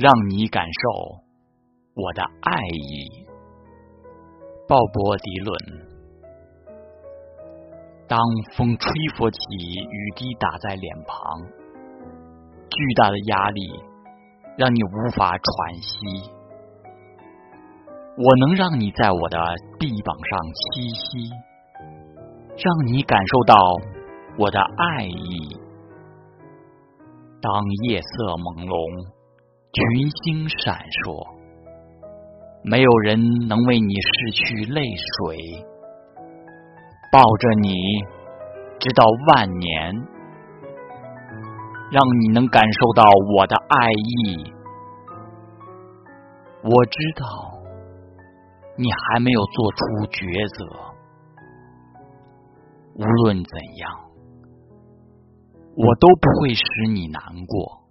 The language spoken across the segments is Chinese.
让你感受我的爱意。鲍勃·迪伦。当风吹拂起，雨滴打在脸庞，巨大的压力让你无法喘息。我能让你在我的臂膀上栖息，让你感受到我的爱意。当夜色朦胧，群星闪烁，没有人能为你拭去泪水。抱着你，直到万年，让你能感受到我的爱意。我知道你还没有做出抉择，无论怎样，我都不会使你难过。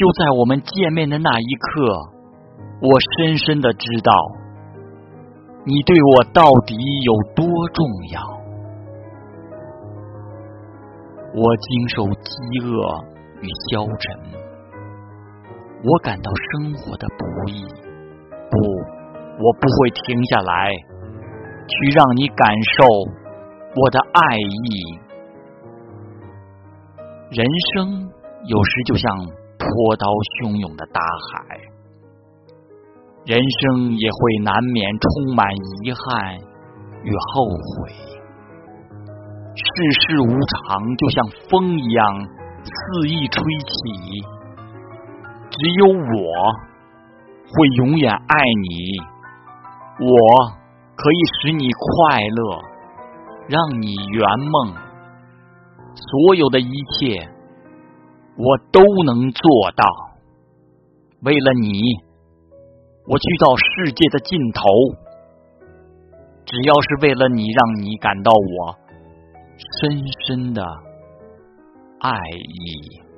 就在我们见面的那一刻，我深深的知道。你对我到底有多重要？我经受饥饿与消沉，我感到生活的不易。不，我不会停下来，去让你感受我的爱意。人生有时就像波涛汹涌的大海。人生也会难免充满遗憾与后悔，世事无常，就像风一样肆意吹起。只有我会永远爱你，我可以使你快乐，让你圆梦，所有的一切我都能做到，为了你。我去到世界的尽头，只要是为了你，让你感到我深深的爱意。